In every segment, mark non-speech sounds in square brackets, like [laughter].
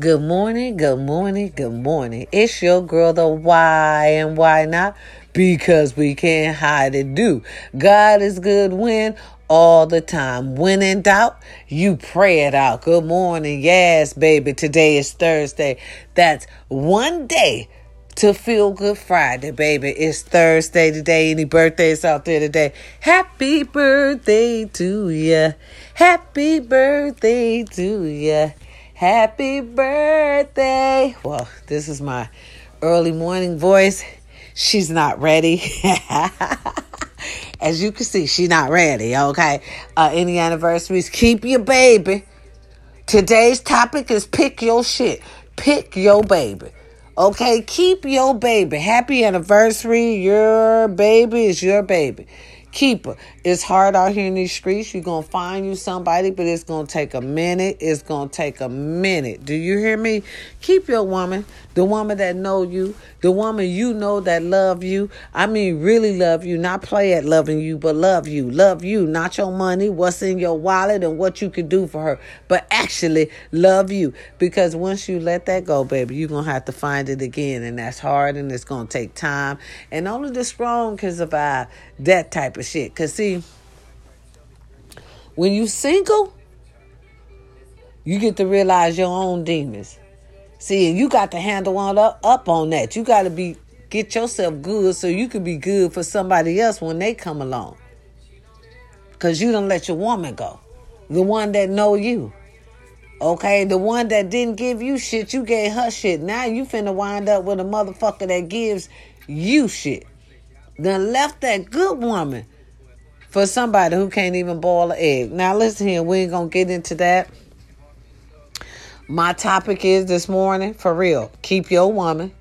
Good morning, good morning, good morning. It's your girl, the why and why not? Because we can't hide it, do. God is good when all the time. When in doubt, you pray it out. Good morning. Yes, baby. Today is Thursday. That's one day to feel good Friday, baby. It's Thursday today. Any birthdays out there today? Happy birthday to ya. Happy birthday to ya. Happy birthday. Well, this is my early morning voice. She's not ready. [laughs] As you can see, she's not ready, okay? Uh, any anniversaries, keep your baby. Today's topic is pick your shit. Pick your baby. Okay, keep your baby. Happy anniversary. Your baby is your baby keeper. It's hard out here in these streets. You're going to find you somebody, but it's going to take a minute. It's going to take a minute. Do you hear me? Keep your woman, the woman that know you, the woman you know that love you. I mean, really love you, not play at loving you, but love you. Love you, not your money, what's in your wallet and what you can do for her, but actually love you. Because once you let that go, baby, you're to have to find it again. And that's hard and it's to take time. And only the strong can survive that type of shit. Because, see, when you single, you get to realize your own demons. See, you got to handle on up, up on that. You got to be get yourself good so you can be good for somebody else when they come along. Cause you don't let your woman go, the one that know you. Okay, the one that didn't give you shit, you gave her shit. Now you finna wind up with a motherfucker that gives you shit. Then left that good woman for somebody who can't even boil an egg. Now listen here, we ain't gonna get into that. My topic is this morning, for real, keep your woman,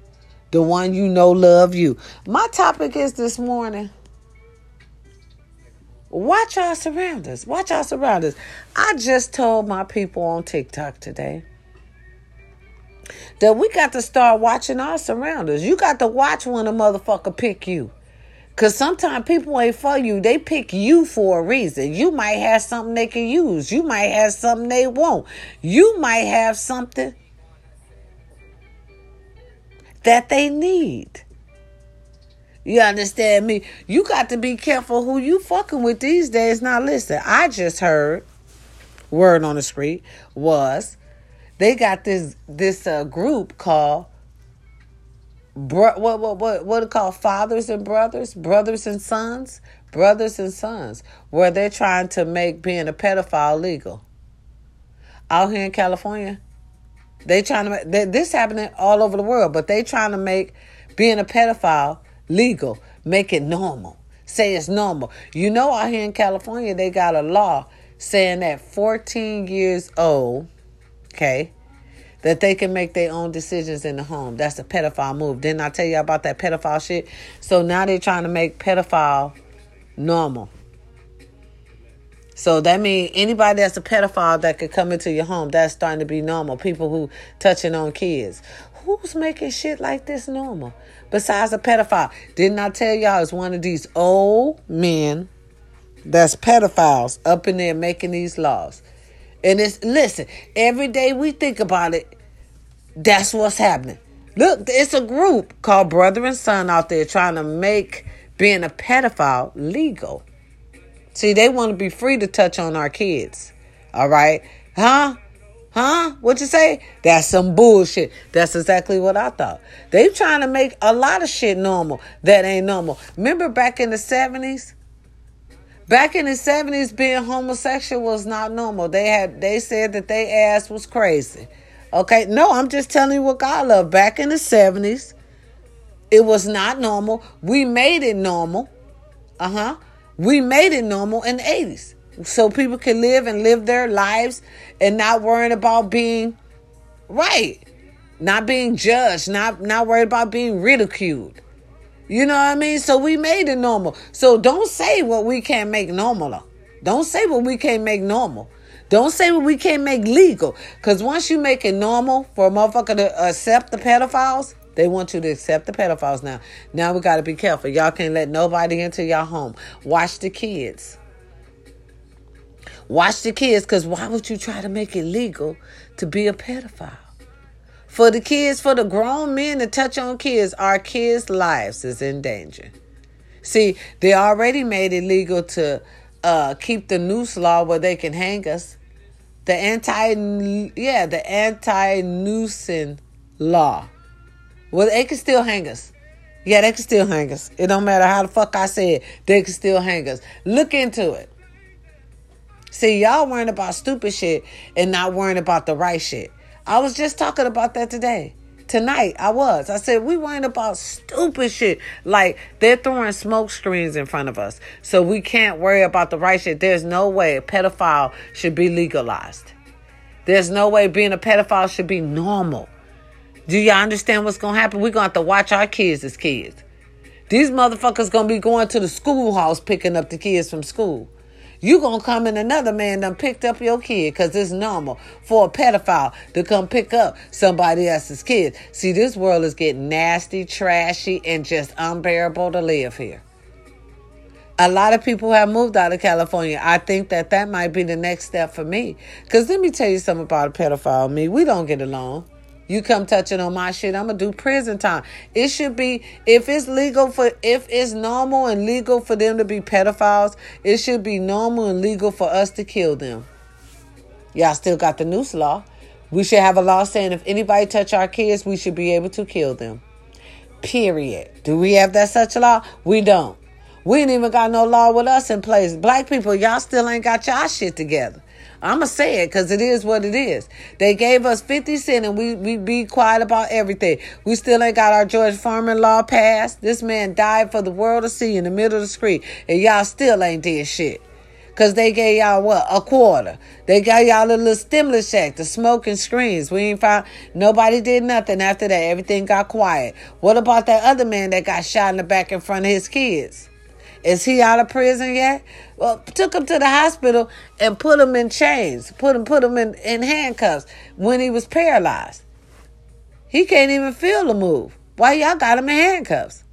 the one you know love you. My topic is this morning. Watch our surroundings. Watch our surroundings. I just told my people on TikTok today that we got to start watching our surroundings. You got to watch when a motherfucker pick you. Cause sometimes people ain't for you. They pick you for a reason. You might have something they can use. You might have something they won't. You might have something that they need. You understand me? You got to be careful who you fucking with these days. Now listen, I just heard word on the street was they got this this uh, group called bro, what what what what called fathers and brothers, brothers and sons, brothers and sons, where they're trying to make being a pedophile legal. Out here in California, they trying to make they, this happening all over the world, but they trying to make being a pedophile legal, make it normal. Say it's normal. You know, out here in California, they got a law saying that 14 years old, okay, that they can make their own decisions in the home. That's a pedophile move. Didn't I tell you about that pedophile shit? So now they're trying to make pedophile normal. So that means anybody that's a pedophile that could come into your home, that's starting to be normal. People who touching on kids. Who's making shit like this normal? Besides a pedophile. Didn't I tell y'all it's one of these old men that's pedophiles up in there making these laws. And it's listen, every day we think about it, that's what's happening. Look, it's a group called Brother and Son out there trying to make being a pedophile legal. See, they want to be free to touch on our kids. All right? Huh? Huh? What you say? That's some bullshit. That's exactly what I thought. They trying to make a lot of shit normal that ain't normal. Remember back in the 70s? Back in the 70s, being homosexual was not normal. They had they said that they ass was crazy. Okay, no, I'm just telling you what God loved. Back in the 70s, it was not normal. We made it normal. Uh-huh. We made it normal in the 80s. So people can live and live their lives and not worrying about being right. Not being judged, not not worried about being ridiculed. You know what I mean? So we made it normal. So don't say what we can't make normal. Don't say what we can't make normal. Don't say what we can't make legal. Because once you make it normal for a motherfucker to accept the pedophiles, they want you to accept the pedophiles now. Now we got to be careful. Y'all can't let nobody into your home. Watch the kids. Watch the kids because why would you try to make it legal to be a pedophile? For the kids, for the grown men to touch on kids, our kids' lives is in danger. See, they already made it legal to uh, keep the noose law where they can hang us. The anti, yeah, the anti-noosing law. Well, they can still hang us. Yeah, they can still hang us. It don't matter how the fuck I say it. They can still hang us. Look into it. See, y'all worrying about stupid shit and not worrying about the right shit. I was just talking about that today. Tonight, I was. I said, we worrying about stupid shit. Like, they're throwing smoke screens in front of us. So we can't worry about the right shit. There's no way a pedophile should be legalized. There's no way being a pedophile should be normal. Do y'all understand what's going to happen? We're going to have to watch our kids as kids. These motherfuckers going to be going to the schoolhouse picking up the kids from school. You gonna come in another man done picked up your kid because it's normal for a pedophile to come pick up somebody else's kid. See, this world is getting nasty, trashy, and just unbearable to live here. A lot of people have moved out of California. I think that that might be the next step for me. Because let me tell you something about a pedophile. Me, we don't get along. You come touching on my shit, I'm gonna do prison time. It should be if it's legal for if it's normal and legal for them to be pedophiles, it should be normal and legal for us to kill them. Y'all still got the noose law. We should have a law saying if anybody touch our kids, we should be able to kill them. Period. Do we have that such a law? We don't. We ain't even got no law with us in place. Black people, y'all still ain't got y'all shit together. I'ma say it because it is what it is. They gave us 50 cent and we, we be quiet about everything. We still ain't got our George Foreman law passed. This man died for the world to see in the middle of the street. And y'all still ain't did shit. Cause they gave y'all what? A quarter. They got y'all a little stimulus check, the smoking screens. We ain't found nobody did nothing after that. Everything got quiet. What about that other man that got shot in the back in front of his kids? Is he out of prison yet? Well, took him to the hospital and put him in chains, put him put him in, in handcuffs when he was paralyzed. He can't even feel the move. Why y'all got him in handcuffs?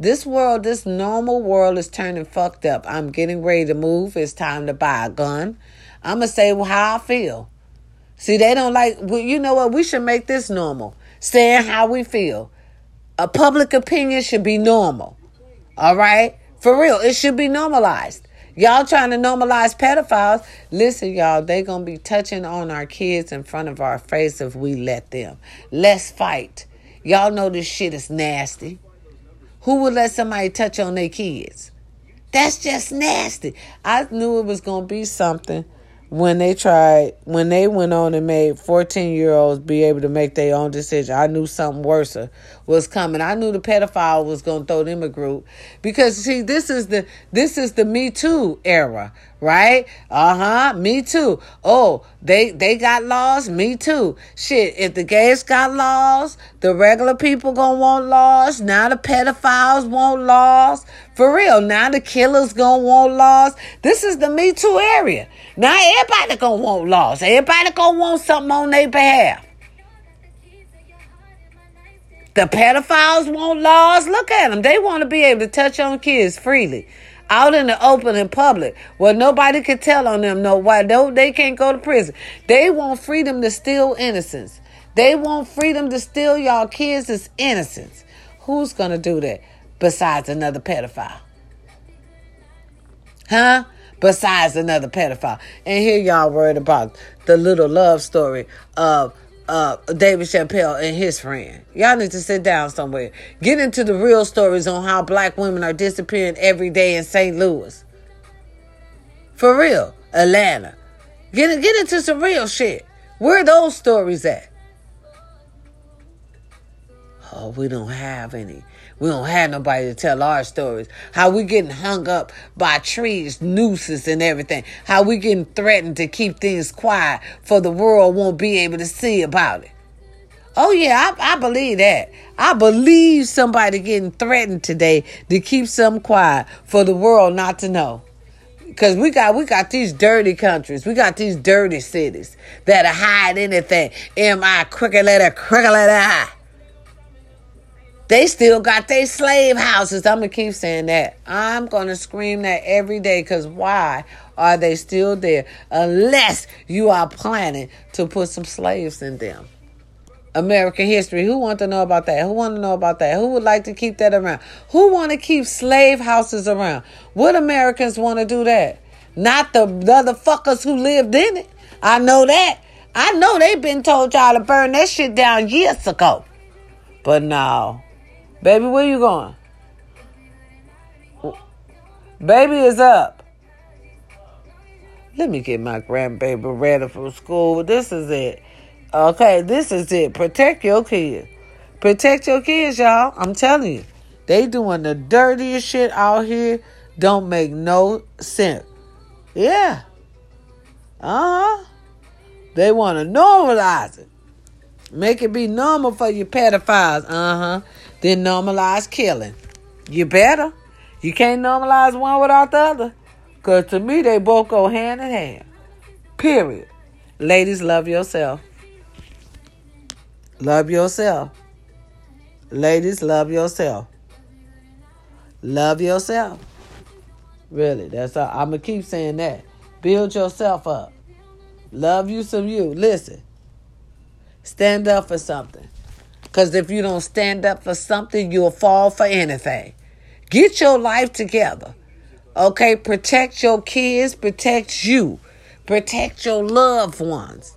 This world, this normal world is turning fucked up. I'm getting ready to move. It's time to buy a gun. I'm going to say how I feel. See, they don't like, well, you know what? We should make this normal. Saying how we feel. A public opinion should be normal. All right? For real, it should be normalized. Y'all trying to normalize pedophiles. Listen, y'all, they going to be touching on our kids in front of our face if we let them. Let's fight. Y'all know this shit is nasty. Who would let somebody touch on their kids? That's just nasty. I knew it was going to be something when they tried when they went on and made 14 year olds be able to make their own decision i knew something worse was coming. I knew the pedophile was going to throw them a group because see this is the this is the me too era right? Uh huh. Me too. Oh, they they got laws. Me too. Shit. If the gays got laws, the regular people gonna want laws. Now the pedophiles want laws. For real. Now the killers gonna want laws. This is the Me Too area. Now everybody gonna want laws. Everybody gonna want something on their behalf. The pedophiles want laws. Look at them. They want to be able to touch on kids freely out in the open in public. Where nobody can tell on them no why. No they can't go to prison. They want freedom to steal innocence. They want freedom to steal y'all kids' innocence. Who's gonna do that besides another pedophile? Huh? Besides another pedophile. And here y'all worried about the little love story of uh, David Chappelle and his friend. Y'all need to sit down somewhere. Get into the real stories on how black women are disappearing every day in St. Louis. For real, Atlanta. Get get into some real shit. Where are those stories at? Oh, we don't have any. We don't have nobody to tell our stories. How we getting hung up by trees, nooses, and everything. How we getting threatened to keep things quiet for the world won't be able to see about it. Oh yeah, I, I believe that. I believe somebody getting threatened today to keep something quiet for the world not to know. Cause we got we got these dirty countries, we got these dirty cities that hide anything. M I crooked letter, crooked letter. They still got their slave houses. I'm going to keep saying that. I'm going to scream that every day because why are they still there? Unless you are planning to put some slaves in them. American history. Who want to know about that? Who want to know about that? Who would like to keep that around? Who want to keep slave houses around? What Americans want to do that? Not the, the other fuckers who lived in it. I know that. I know they've been told y'all to burn that shit down years ago. But no. Baby, where you going? Baby is up. Let me get my grandbaby ready for school. This is it. Okay, this is it. Protect your kids. Protect your kids, y'all. I'm telling you. They doing the dirtiest shit out here. Don't make no sense. Yeah. Uh-huh. They want to normalize it. Make it be normal for you pedophiles. Uh-huh. Then normalize killing. You better. You can't normalize one without the other. Because to me, they both go hand in hand. Period. Ladies, love yourself. Love yourself. Ladies, love yourself. Love yourself. Really, that's all. I'm going to keep saying that. Build yourself up. Love you some you. Listen. Stand up for something. Because if you don't stand up for something, you'll fall for anything. Get your life together. Okay? Protect your kids, protect you, protect your loved ones.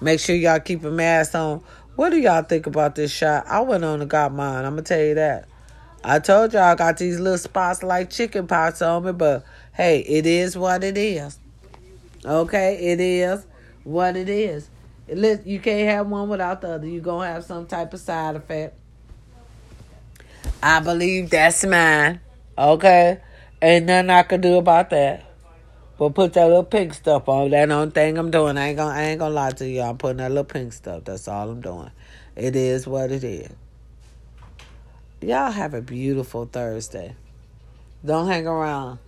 Make sure y'all keep a mask on. What do y'all think about this shot? I went on and got mine. I'm going to tell you that. I told y'all I got these little spots like chicken pox on me, but hey, it is what it is. Okay, it is what it is. You can't have one without the other. You're going to have some type of side effect. I believe that's mine. Okay? Ain't nothing I can do about that. But put that little pink stuff on. That only thing I'm doing. I ain't gonna ain't gonna lie to you. I'm putting that little pink stuff. That's all I'm doing. It is what it is. Y'all have a beautiful Thursday. Don't hang around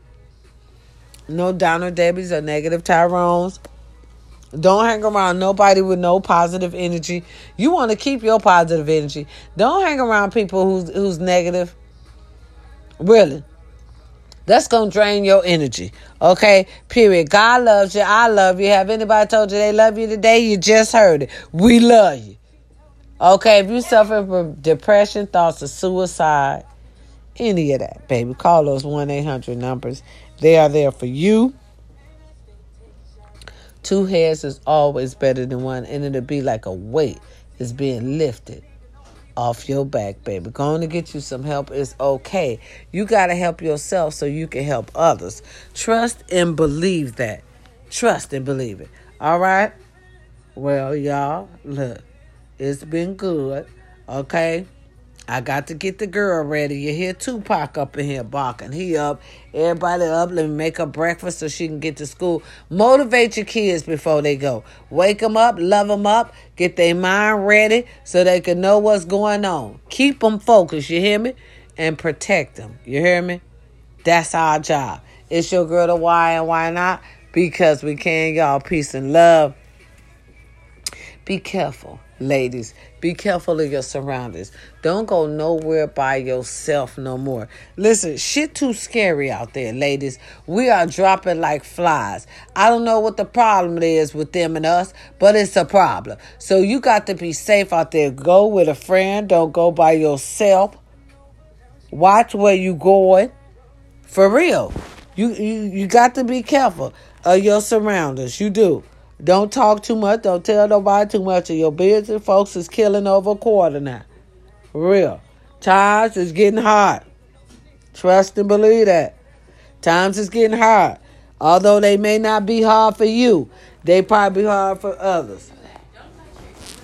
no downer Debbies or negative Tyrones. Don't hang around nobody with no positive energy. You want to keep your positive energy. Don't hang around people who's who's negative. Really. That's gonna drain your energy. Okay? Period. God loves you. I love you. Have anybody told you they love you today? You just heard it. We love you. Okay, if you suffer from depression, thoughts of suicide, any of that, baby, call those 1 800 numbers they are there for you. Two heads is always better than one, and it'll be like a weight is being lifted off your back, baby. Going to get you some help is okay. You got to help yourself so you can help others. Trust and believe that. Trust and believe it. All right? Well, y'all, look, it's been good. Okay? I got to get the girl ready. You hear Tupac up in here barking. He up. Everybody up. Let me make her breakfast so she can get to school. Motivate your kids before they go. Wake them up, love them up, get their mind ready so they can know what's going on. Keep them focused, you hear me? And protect them. You hear me? That's our job. It's your girl to why and why not? Because we can, y'all. Peace and love. Be careful, ladies. Be careful of your surroundings. Don't go nowhere by yourself no more. Listen, shit too scary out there, ladies. We are dropping like flies. I don't know what the problem is with them and us, but it's a problem. So you got to be safe out there. Go with a friend. Don't go by yourself. Watch where you going. For real. You you, you got to be careful of your surroundings. You do. Don't talk too much. Don't tell nobody too much of your business. Folks is killing over a quarter now. For real. Times is getting hard. Trust and believe that. Times is getting hard. Although they may not be hard for you, they probably hard for others.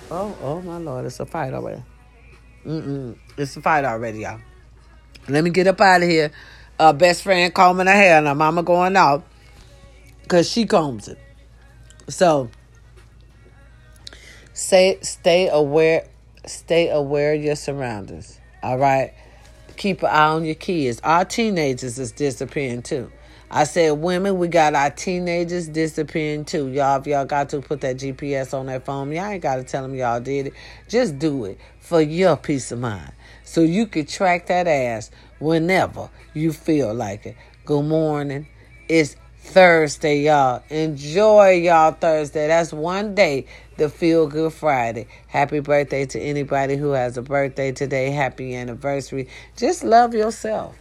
Oh, oh my lord, it's a fight already. Mm-mm. It's a fight already, y'all. Let me get up out of here. Uh, best friend combing her hair, and mama going out because she combs it. So say stay aware stay aware of your surroundings. All right. Keep an eye on your kids. Our teenagers is disappearing too. I said women, we got our teenagers disappearing too. Y'all, if y'all got to put that GPS on that phone, y'all ain't got to tell them y'all did it. Just do it for your peace of mind. So you can track that ass whenever you feel like it. Good morning. It's Thursday, y'all. Enjoy y'all Thursday. That's one day the Feel Good Friday. Happy birthday to anybody who has a birthday today. Happy anniversary. Just love yourself.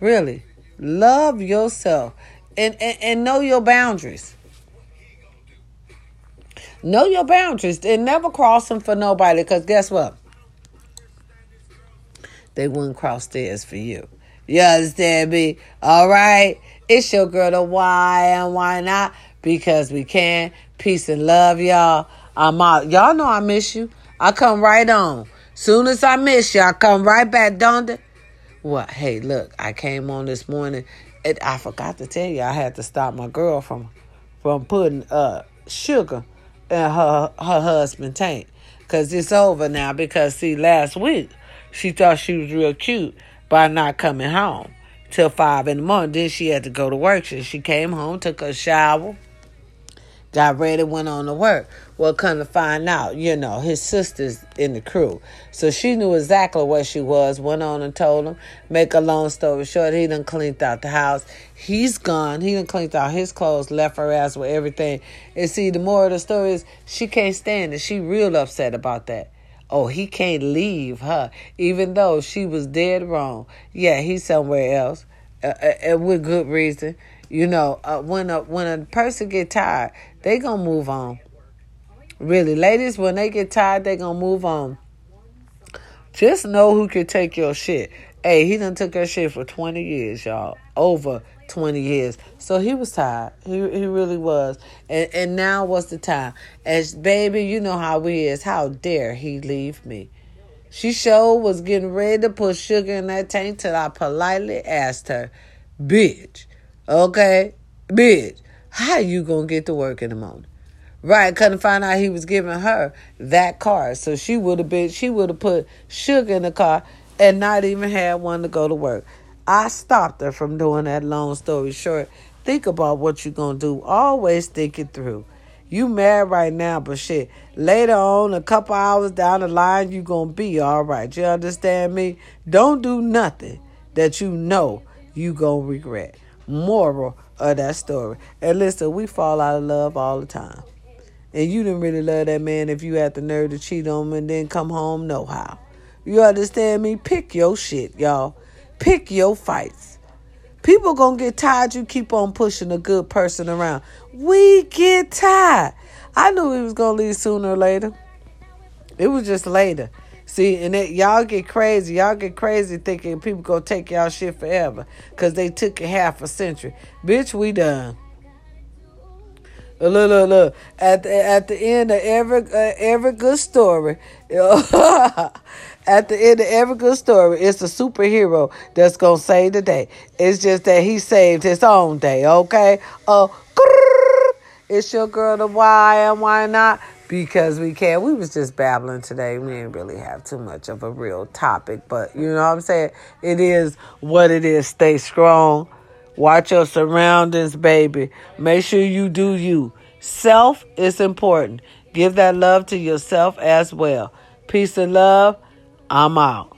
Really. Love yourself. And, and, and know your boundaries. Know your boundaries and never cross them for nobody because guess what? They wouldn't cross theirs for you. You understand me? All right. It's your girl, the why and why not? Because we can. Peace and love, y'all. I'm out. Y'all know I miss you. I come right on. Soon as I miss you, I come right back, don't it? Well, hey, look, I came on this morning. And I forgot to tell you, I had to stop my girl from from putting uh sugar in her her husband tank. Cause it's over now. Because see, last week she thought she was real cute by not coming home till five in the morning. Then she had to go to work. So she came home, took a shower, got ready, went on to work. Well, come to find out, you know, his sister's in the crew. So she knew exactly where she was, went on and told him. Make a long story short, he done cleaned out the house. He's gone. He done cleaned out his clothes, left her ass with everything. And see, the more of the story is, she can't stand it. She real upset about that. Oh, he can't leave her, even though she was dead wrong. Yeah, he's somewhere else, uh, uh, with good reason. You know, uh, when a when a person get tired, they gonna move on. Really, ladies, when they get tired, they gonna move on. Just know who can take your shit. Hey, he done took your shit for 20 years, y'all. Over 20 years. So he was tired. He he really was. And and now was the time. As baby, you know how he is. How dare he leave me? She sure was getting ready to put sugar in that tank till I politely asked her, bitch, okay, bitch, how you gonna get to work in the morning? Right, couldn't find out he was giving her that car. So she would have been she would have put sugar in the car and not even had one to go to work. I stopped her from doing that long story short. Think about what you're gonna do. Always think it through. You mad right now, but shit, later on, a couple hours down the line, you gonna be all right. You understand me? Don't do nothing that you know you gonna regret. Moral of that story. And listen, we fall out of love all the time. And you didn't really love that man if you had the nerve to cheat on him and then come home no how. You understand me? Pick your shit, y'all. Pick your fights. People gonna get tired you keep on pushing a good person around. We get tired. I knew he was gonna leave sooner or later. It was just later. See, and it, y'all get crazy. Y'all get crazy thinking people gonna take y'all shit forever. Cause they took it half a century. Bitch, we done. Look, look, look. At the at the end of every uh, every good story, [laughs] at the end of every good story, it's a superhero that's gonna save the day. It's just that he saved his own day. Okay. Uh, it's your girl. The why and why not? Because we can. We was just babbling today. We didn't really have too much of a real topic, but you know what I'm saying. It is what it is. Stay strong. Watch your surroundings, baby. Make sure you do you. Self is important. Give that love to yourself as well. Peace and love. I'm out.